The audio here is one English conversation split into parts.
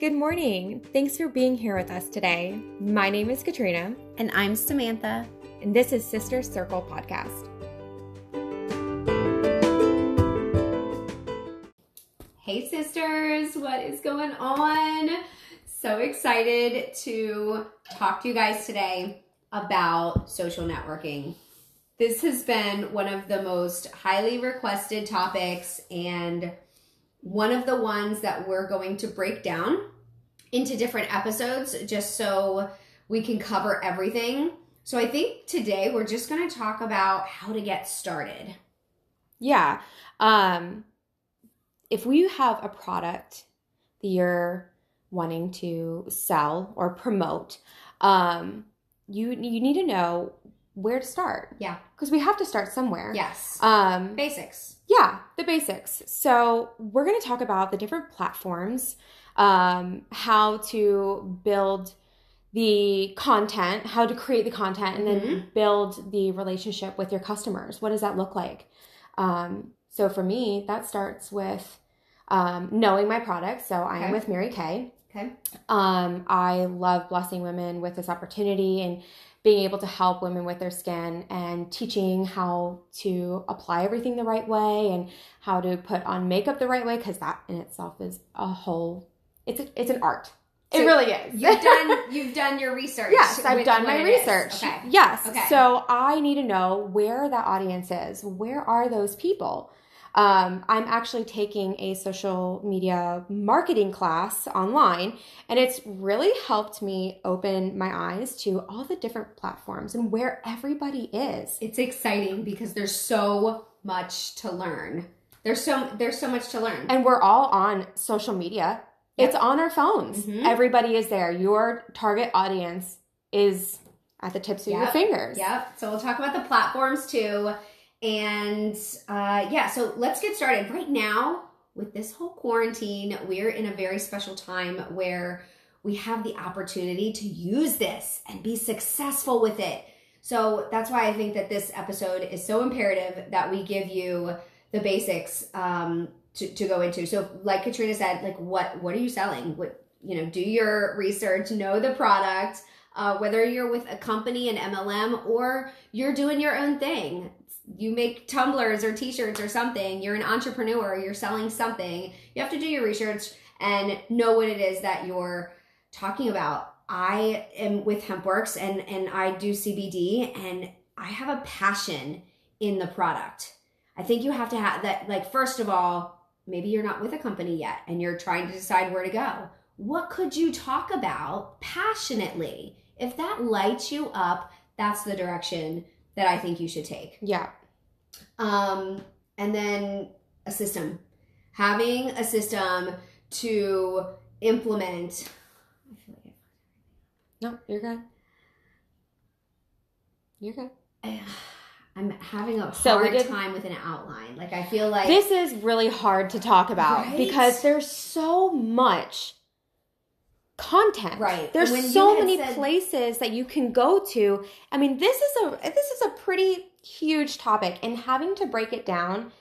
good morning. Thanks for being here with us today. My name is Katrina. And I'm Samantha. And this is Sister Circle Podcast. Hey, sisters, what is going on? So excited to talk to you guys today about social networking. This has been one of the most highly requested topics and one of the ones that we're going to break down into different episodes just so we can cover everything. So I think today we're just going to talk about how to get started. Yeah. Um if we have a product that you're wanting to sell or promote, um you you need to know where to start. Yeah. Because we have to start somewhere. Yes. Um Basics. Yeah, the basics. So, we're going to talk about the different platforms, um, how to build the content, how to create the content, and then Mhm. build the relationship with your customers. What does that look like? Um, so, for me, that starts with um, knowing my product. So, I am with Mary Kay. Okay. Um, I love blessing women with this opportunity and being able to help women with their skin and teaching how to apply everything the right way and how to put on makeup the right way because that in itself is a whole it's a, it's an art. So it really is. You've done you've done your research. Yes, I've done my research. Okay. Yes. Okay. So I need to know where that audience is. Where are those people? Um, I'm actually taking a social media marketing class online, and it's really helped me open my eyes to all the different platforms and where everybody is. It's exciting because there's so much to learn. There's so there's so much to learn. And we're all on social media. Yep. It's on our phones. Mhm. Everybody is there. Your target audience is at the tips of your fingers. Yep. So we'll talk about the platforms too. And uh, yeah, so let's get started. Right now, with this whole quarantine, we're in a very special time where we have the opportunity to use this and be successful with it. So that's why I think that this episode is so imperative that we give you the basics um, to, to go into. So, like Katrina said, like what what are you selling? What you know, do your research, know the product. Uh, whether you're with a company, an MLM, or you're doing your own thing, you make tumblers or t-shirts or something. You're an entrepreneur. You're selling something. You have to do your research and know what it is that you're talking about. I am with HempWorx and and I do CBD and I have a passion in the product. I think you have to have that like first of all, maybe you're not with a company yet and you're trying to decide where to go. What could you talk about passionately? If that lights you up, that's the direction that I think you should take. Yeah. Um, and then a system. Having a system to implement. I feel like No, you're good. You're good. I- I'm having a So hard time with an outline. Like I feel like This is really hard to talk about Right? because there's so much content. Right. There's And when you so many said- places that you can go to. I mean, this is a this is a pretty huge topic and having to break it down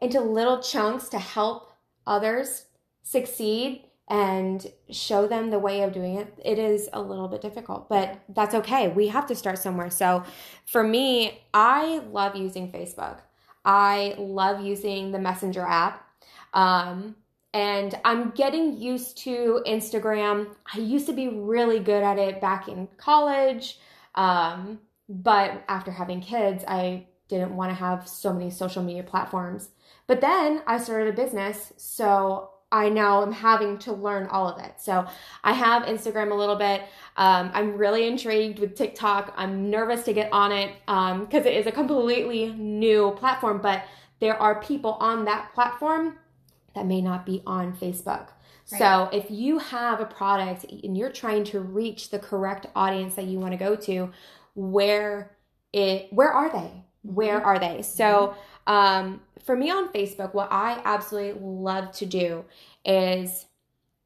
into little chunks to help others succeed and show them the way of doing it it is a little bit difficult but that's okay. We have to start somewhere. So for me i love using facebook. I love using the messenger app. Um, and i'm getting used to instagram. I used to be really good at it back in college. Um, but after having kids i didn't want to have so many social media platforms but then i started a business so I now am having to learn all of it. So I have Instagram a little bit. Um, I'm really intrigued with TikTok. I'm nervous to get on it because it is a completely new platform, but there are people on that platform that may not be on Facebook. So if you have a product and you're trying to reach the correct audience that you want to go to, where it where are they? Where are they? So um, for me on Facebook, what I absolutely love to do is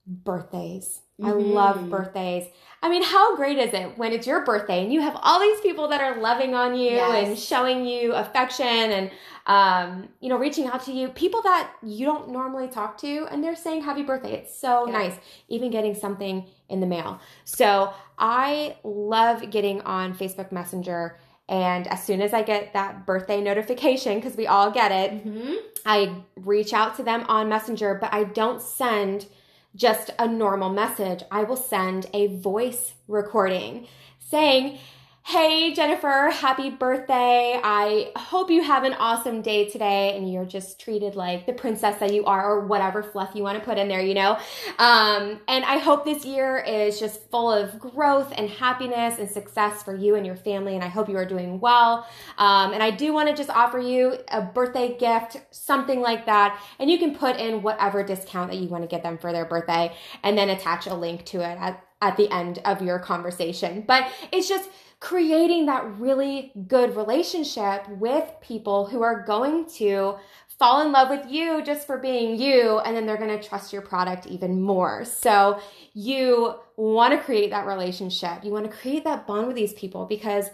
birthdays. I love Mhm. birthdays. I mean, how great is it when it's your birthday and you have all these people that are loving on you Yes. and showing you affection and um, you know, reaching out to you, people that you don't normally talk to, and they're saying happy birthday. It's so Yeah. nice, even getting something in the mail. So I love getting on Facebook Messenger. And as soon as I get that birthday notification, because we all get it, Mhm. I reach out to them on Messenger, but I don't send just a normal message. I will send a voice recording saying, Hey Jennifer, happy birthday. I hope you have an awesome day today and you're just treated like the princess that you are, or whatever fluff you want to put in there, you know? Um, and I hope this year is just full of growth and happiness and success for you and your family. And I hope you are doing well. Um, and I do want to just offer you a birthday gift, something like that. And you can put in whatever discount that you want to get them for their birthday and then attach a link to it at, at the end of your conversation. But it's just creating that really good relationship with people who are going to fall in love with you just for being you and then they're going to trust your product even more. So you want to create that relationship. You want to create that bond with these people because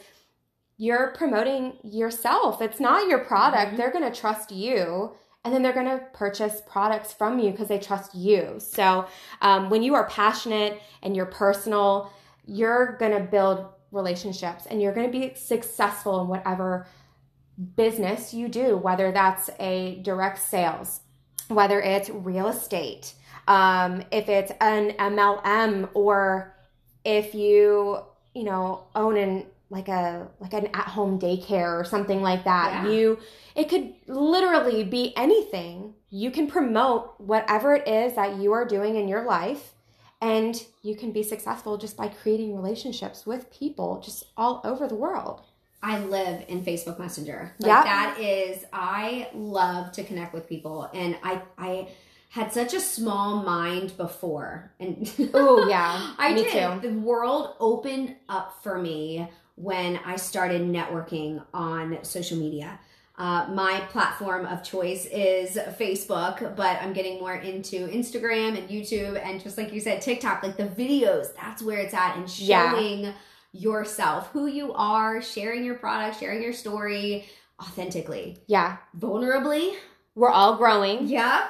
you're promoting yourself. It's not your product. Mhm. They're going to trust you and then they're going to purchase products from you because they trust you. So um, when you are passionate and you're personal, you're going to build relationships and you're going to be successful in whatever business you do, whether that's a direct sales, whether it's real estate, um, if it's an MLM, or if you, you know, own an like a like an at-home daycare or something like that. Yeah. You it could literally be anything. You can promote whatever it is that you are doing in your life and you can be successful just by creating relationships with people just all over the world. I live in Facebook Messenger. Like Yep. that is I love to connect with people and I I had such a small mind before and Oh yeah, I did. too. The world opened up for me when I started networking on social media. Uh, my platform of choice is Facebook, but I'm getting more into Instagram and YouTube and just like you said, TikTok, like the videos, that's where it's at and Yeah. showing yourself, who you are, sharing your product, sharing your story authentically, Yeah, vulnerably. we're all growing. Yeah.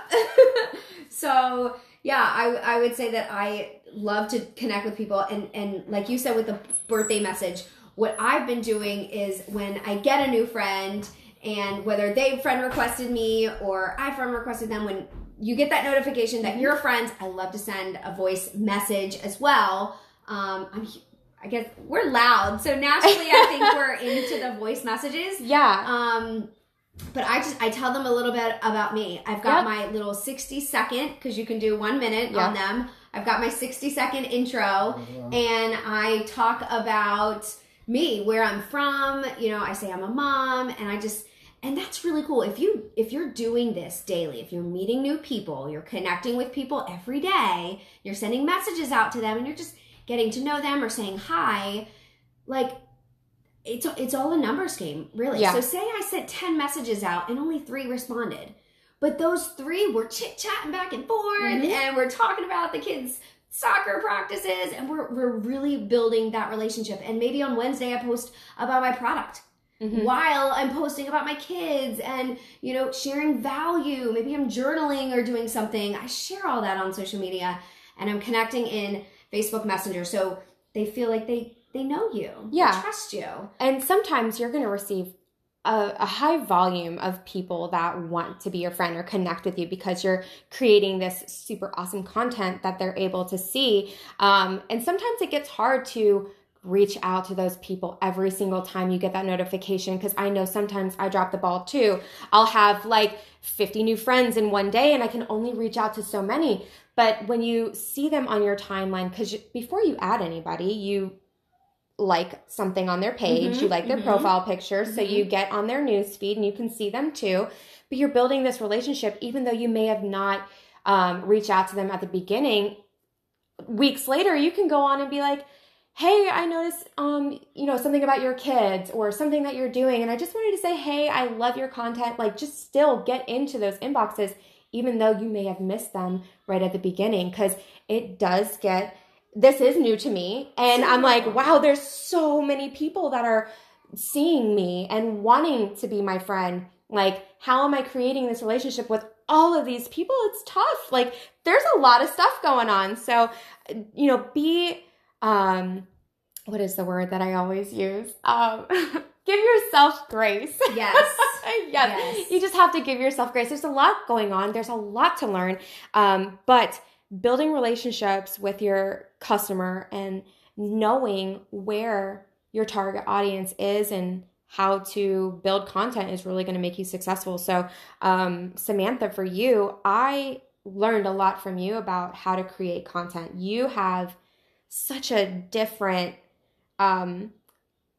so yeah, I I would say that I love to connect with people and and like you said with the birthday message, what I've been doing is when I get a new friend and whether they friend requested me or I friend requested them when you get that notification that you're friends, I love to send a voice message as well. Um, I'm, I guess we're loud, so naturally I think we're into the voice messages. Yeah, Um, but I just I tell them a little bit about me. I've got Yep. my little 60 second because you can do one minute Yeah. on them. I've got my 60 second intro and I talk about me, where I'm from, you know, I say I'm a mom and I just and that's really cool. If you if you're doing this daily, if you're meeting new people, you're connecting with people every day, you're sending messages out to them and you're just getting to know them or saying hi, like it's it's all a numbers game, really. Yeah. So say I sent 10 messages out and only 3 responded. But those 3 were chit-chatting back and forth Mhm. and we're talking about the kids soccer practices and we're we're really building that relationship. And maybe on Wednesday I post about my product Mhm. while I'm posting about my kids and you know sharing value. Maybe I'm journaling or doing something. I share all that on social media and I'm connecting in Facebook Messenger so they feel like they they know you. Yeah. They trust you. And sometimes you're going to receive a, a high volume of people that want to be your friend or connect with you because you're creating this super awesome content that they're able to see. Um, and sometimes it gets hard to reach out to those people every single time you get that notification because I know sometimes I drop the ball too. I'll have like 50 new friends in one day and I can only reach out to so many. But when you see them on your timeline, because before you add anybody, you like something on their page, Mhm, you like their mhm. profile picture, so Mhm. you get on their news feed and you can see them too. But you're building this relationship, even though you may have not um, reached out to them at the beginning. Weeks later, you can go on and be like, "Hey, I noticed, um, you know, something about your kids or something that you're doing, and I just wanted to say, hey, I love your content. Like, just still get into those inboxes, even though you may have missed them right at the beginning, because it does get this is new to me. And I'm like, wow, there's so many people that are seeing me and wanting to be my friend. Like, how am I creating this relationship with all of these people? It's tough. Like, there's a lot of stuff going on. So, you know, be, um, what is the word that I always use? Um, give yourself grace. Yes. yes. Yes. You just have to give yourself grace. There's a lot going on. There's a lot to learn. Um, but building relationships with your customer and knowing where your target audience is and how to build content is really going to make you successful. So, um, Samantha, for you, I learned a lot from you about how to create content. You have such a different um,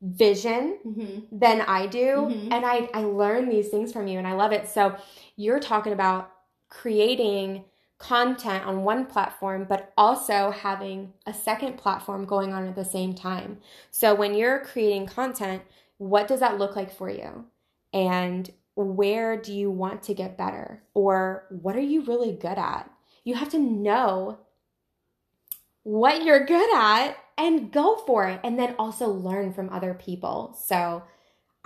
vision Mm-hmm. than I do. Mhm. And I, I learn these things from you and I love it. So you're talking about creating content on one platform, but also having a second platform going on at the same time. So when you're creating content, what does that look like for you? And where do you want to get better? Or what are you really good at? You have to know what you're good at and go for it and then also learn from other people. So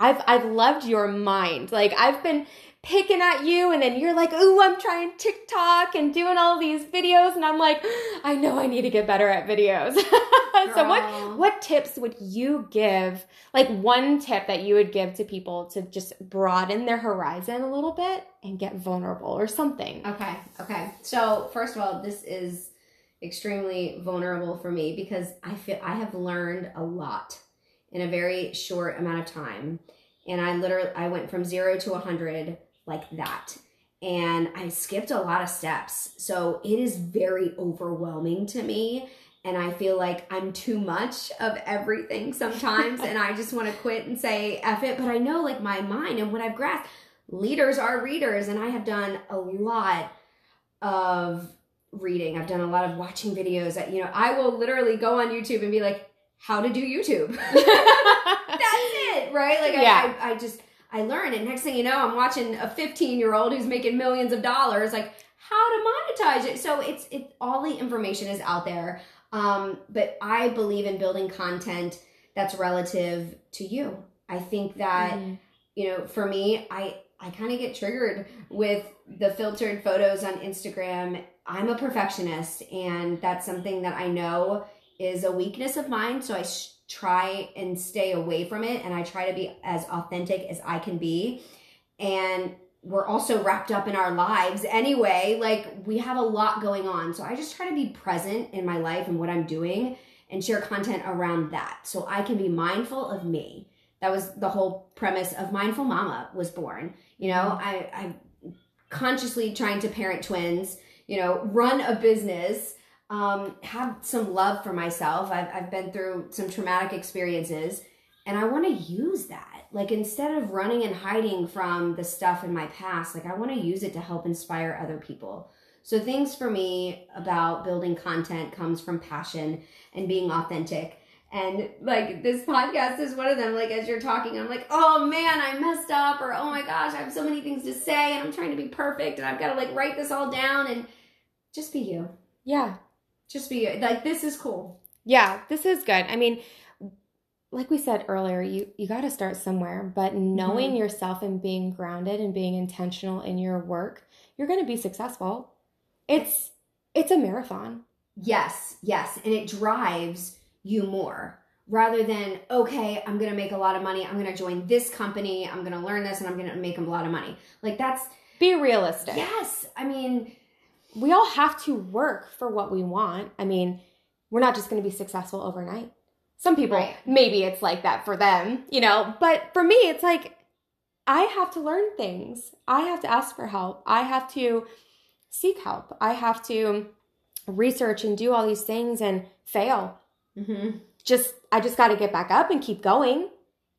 I've I've loved your mind. Like I've been picking at you and then you're like, "Ooh, I'm trying TikTok and doing all these videos." And I'm like, "I know I need to get better at videos." so what what tips would you give? Like one tip that you would give to people to just broaden their horizon a little bit and get vulnerable or something. Okay, okay. So first of all, this is extremely vulnerable for me because I feel I have learned a lot in a very short amount of time. And I literally I went from 0 to a 100 like that. And I skipped a lot of steps. So it is very overwhelming to me and I feel like I'm too much of everything sometimes and I just want to quit and say F it, but I know like my mind and what I've grasped leaders are readers and I have done a lot of reading. I've done a lot of watching videos that, you know, I will literally go on YouTube and be like, how to do YouTube. That's it, right? Like Yeah. I, I, I just I learn and next thing you know, I'm watching a 15 year old who's making millions of dollars, like how to monetize it. So it's it all the information is out there. Um, but I believe in building content that's relative to you. I think that Mhm. you know, for me, I I kind of get triggered with the filtered photos on Instagram. I'm a perfectionist, and that's something that I know is a weakness of mine. So I sh- try and stay away from it, and I try to be as authentic as I can be. And we're also wrapped up in our lives anyway. Like we have a lot going on, so I just try to be present in my life and what I'm doing, and share content around that, so I can be mindful of me that was the whole premise of mindful mama was born you know i i'm consciously trying to parent twins you know run a business um, have some love for myself I've, I've been through some traumatic experiences and i want to use that like instead of running and hiding from the stuff in my past like i want to use it to help inspire other people so things for me about building content comes from passion and being authentic and like this podcast is one of them. Like as you're talking, I'm like, oh man, I messed up, or oh my gosh, I have so many things to say, and I'm trying to be perfect, and I've got to like write this all down, and just be you, Yeah. Just be. Like this is cool. Yeah, this is good. I mean, like we said earlier, you you got to start somewhere, but knowing mm-hmm. yourself and being grounded and being intentional in your work, you're going to be successful. It's it's a marathon. Yes, yes, and it drives you more rather than okay, I'm gonna make a lot of money. I'm gonna join this company. I'm gonna learn this, and I'm gonna make a lot of money. Like that's Be realistic. yes. I mean, We all have to work for what we want. I mean, we're not just going to be successful overnight. Some people Right. maybe it's like that for them, you know, but for me it's like I have to learn things. I have to ask for help. I have to seek help. I have to research and do all these things and fail. mhm. Just I just got to get back up and keep going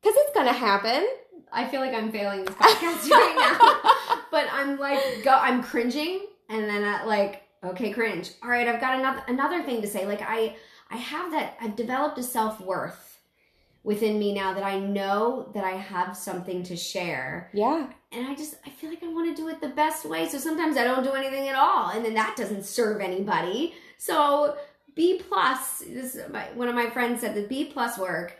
cuz it's going to happen. I feel like I'm failing this podcast right now. but I'm like go I'm cringing and then I like okay cringe. All right, I've got another another thing to say. Like I I have that I've developed a self-worth within me now that I know that I have something to share. yeah. And I just I feel like I want to do it the best way. So sometimes I don't do anything at all and then that doesn't serve anybody. So B plus. This is my, one of my friends said the B plus work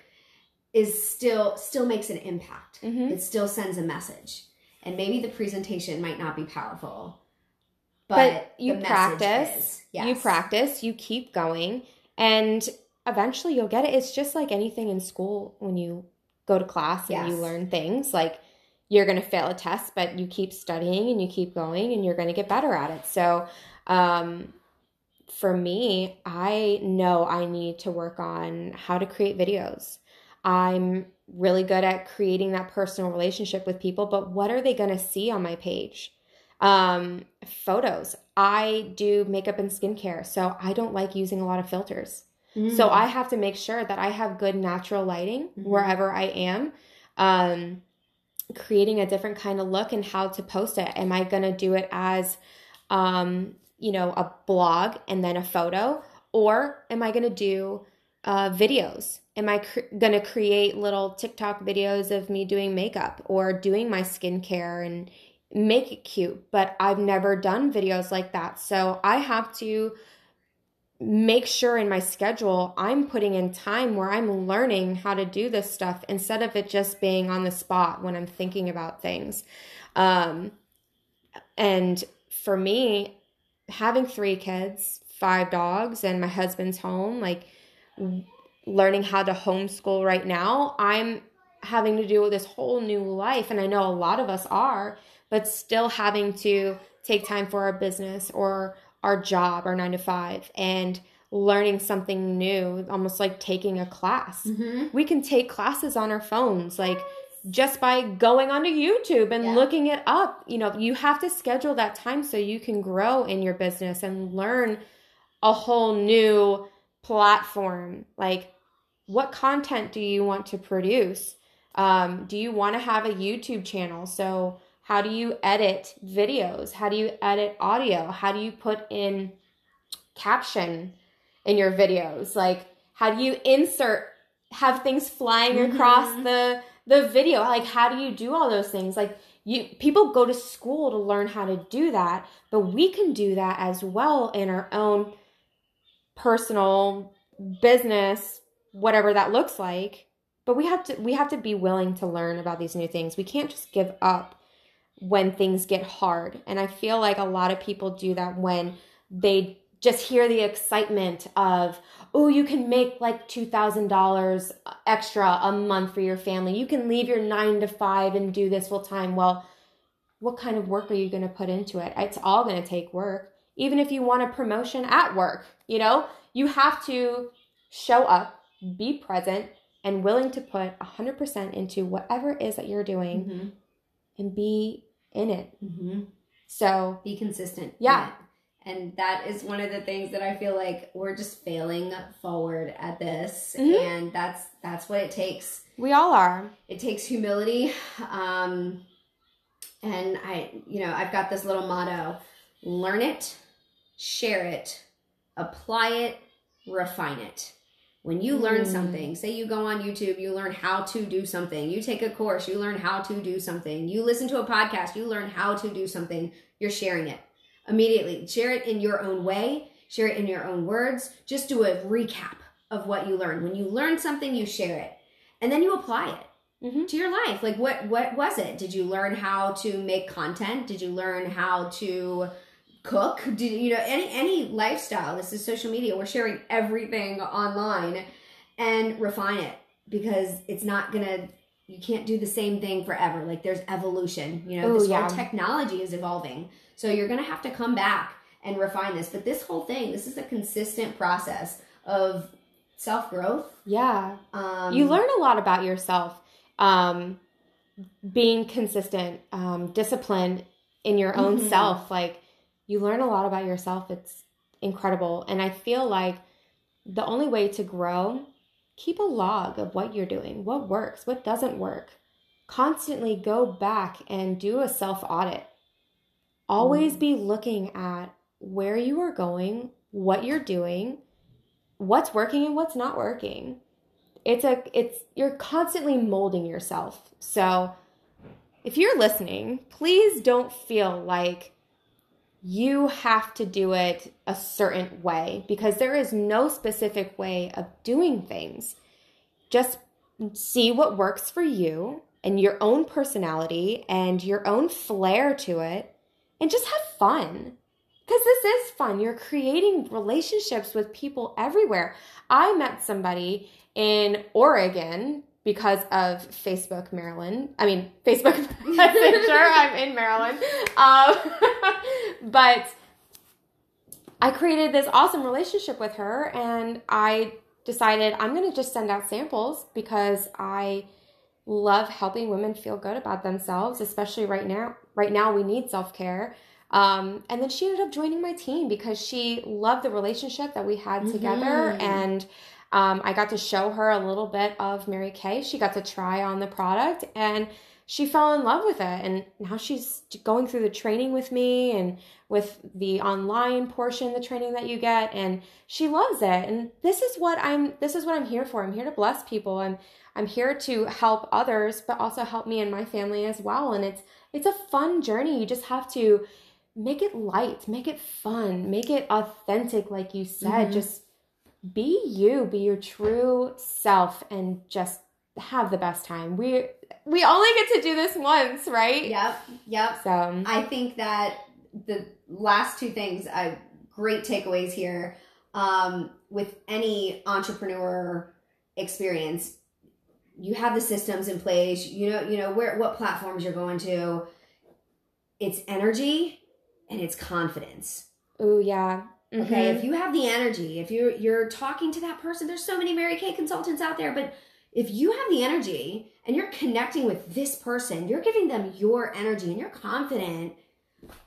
is still still makes an impact. Mhm. It still sends a message, and maybe the presentation might not be powerful, but, but, you practice. Yes. you practice you keep going and eventually you'll get it it's just like anything in school when you go to class and you learn things like you're going to fail a test but you keep studying and you keep going and you're going to get better at it so um, for me i know i need to work on how to create videos i'm really good at creating that personal relationship with people but what are they going to see on my page um photos. I do makeup and skincare so i don't like using a lot of filters. Mm. so i have to make sure that i have good natural lighting Mhm. wherever i am um creating a different kind of look and how to post it. Am i going to do it as um you know a blog and then a photo? Or am i going to do uh, videos? Am i cr- going to create little tiktok videos of me doing makeup or doing my skincare and make it cute but i've never done videos like that. So i have to make sure in my schedule i'm putting in time where i'm learning how to do this stuff instead of it just being on the spot when i'm thinking about things. Um, and for me having three kids five dogs and my husband's home like learning how to homeschool right now i'm having to do this whole new life. And i know a lot of us are but still having to take time for our business or our job our nine to five and learning something new almost like taking a class. Mhm. we can take classes on our phones like just by going onto youtube and Yeah. looking it up. You know you have to schedule that time so you can grow in your business and learn a whole new platform. Like what content do you want to produce? Um, do you want to have a youtube channel? So how do you edit videos? How do you edit audio? How do you put in caption in your videos? Like how do you insert have things flying across Mhm. the the video? Like how do you do all those things? Like you people go to school to learn how to do that but we can do that as well in our own personal business whatever that looks like. But we have to we have to be willing to learn about these new things. We can't just give up when things get hard. And i feel like a lot of people do that when they just hear the excitement of oh you can make like $2000 extra a month for your family. You can leave your 9 to 5 and do this full time well what kind of work are you going to put into it? It's all going to take work. Even if you want a promotion at work you know you have to show up be present and willing to put 100% into whatever it is that you're doing Mhm. and be in it Mhm. so Be consistent. Yeah. And that is one of the things that I feel like we're just failing forward at this, Mhm. and that's that's what it takes. we all are It takes humility, um, and I, you know, I've got this little motto: learn it, share it, apply it, refine it. When you learn Mm. something, say you go on YouTube, you learn how to do something. You take a course, you learn how to do something. You listen to a podcast, you learn how to do something. You're sharing it immediately. Share it in your own way, share it in your own words. Just do a recap of what you learned. When you learn something, you share it. And then you apply it Mhm. to your life. Like what what was it? Did you learn how to make content? Did you learn how to cook? Did you know any any lifestyle? This is social media. We're sharing everything online and refine it because it's not gonna you can't do the same thing forever. Like there's evolution. You know, Ooh, this yeah. whole technology is evolving. So you're gonna have to come back and refine this. But this whole thing, this is a consistent process of self growth. yeah Um, you learn a lot about yourself um being consistent um disciplined in your own Mhm. self like you learn a lot about yourself. It's incredible. And i feel like the only way to grow keep a log of what you're doing what works what doesn't work. Constantly go back and do a self audit always Mm. be looking at where you are going what you're doing what's working and what's not working. It's a it's you're constantly molding yourself. So if you're listening please don't feel like you have to do it a certain way because there is no specific way of doing things. Just see what works for you and your own personality and your own flair to it and just have fun. Because this is fun. You're creating relationships with people everywhere. I met somebody in Oregon because of Facebook Maryland. I mean, Facebook Messenger. I'm in Maryland. Um, but I created this awesome relationship with her, and I decided I'm going to just send out samples because I love helping women feel good about themselves, especially right now. Right now, we need self care. Um, and then she ended up joining my team because she loved the relationship that we had mm-hmm. together and um, I got to show her a little bit of Mary Kay. She got to try on the product and she fell in love with it. And now she's going through the training with me and with the online portion, the training that you get, and she loves it. And this is what I'm this is what I'm here for. I'm here to bless people. I'm I'm here to help others, but also help me and my family as well. And it's it's a fun journey. You just have to make it light, make it fun, make it authentic, like you said. Mm-hmm. Just be you, be your true self, and just have the best time. We we only get to do this once, right? Yep, yep. So I think that the last two things, I great takeaways here. Um, with any entrepreneur experience, you have the systems in place. You know, you know where what platforms you're going to. It's energy and it's confidence. Oh yeah. Mm-hmm. Okay, if you have the energy, if you're you're talking to that person, there's so many Mary Kay consultants out there, but if you have the energy and you're connecting with this person, you're giving them your energy and you're confident,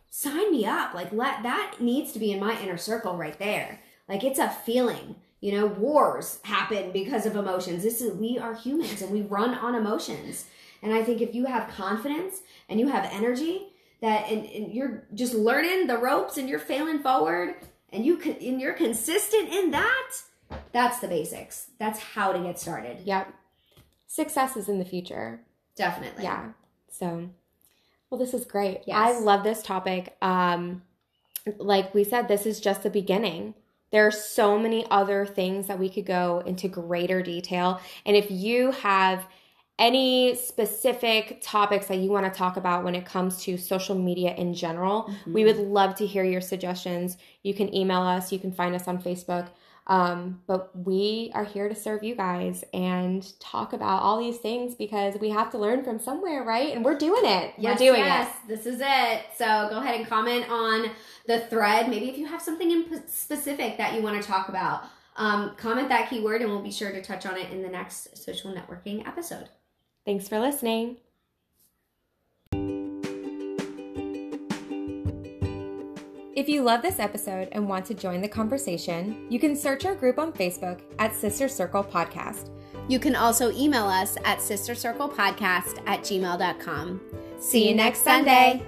sign me up. Like let that needs to be in my inner circle right there. Like it's a feeling. You know, wars happen because of emotions. This is we are humans and we run on emotions. And I think if you have confidence and you have energy that and, and you're just learning the ropes and you're failing forward, and you can and you're consistent in that, that's the basics. That's how to get started. Yep. Success is in the future. Definitely. Yeah. So, well, this is great. Yes. I love this topic. Um, like we said, this is just the beginning. There are so many other things that we could go into greater detail. And if you have any specific topics that you want to talk about when it comes to social media in general, mm-hmm. we would love to hear your suggestions. You can email us, you can find us on Facebook. Um, but we are here to serve you guys and talk about all these things because we have to learn from somewhere, right? And we're doing it. Yes, we're doing yes, it. This is it. So go ahead and comment on the thread. Maybe if you have something in specific that you want to talk about, um, comment that keyword and we'll be sure to touch on it in the next social networking episode. Thanks for listening. If you love this episode and want to join the conversation, you can search our group on Facebook at Sister Circle Podcast. You can also email us at sistercirclepodcast at gmail.com. See you next Sunday.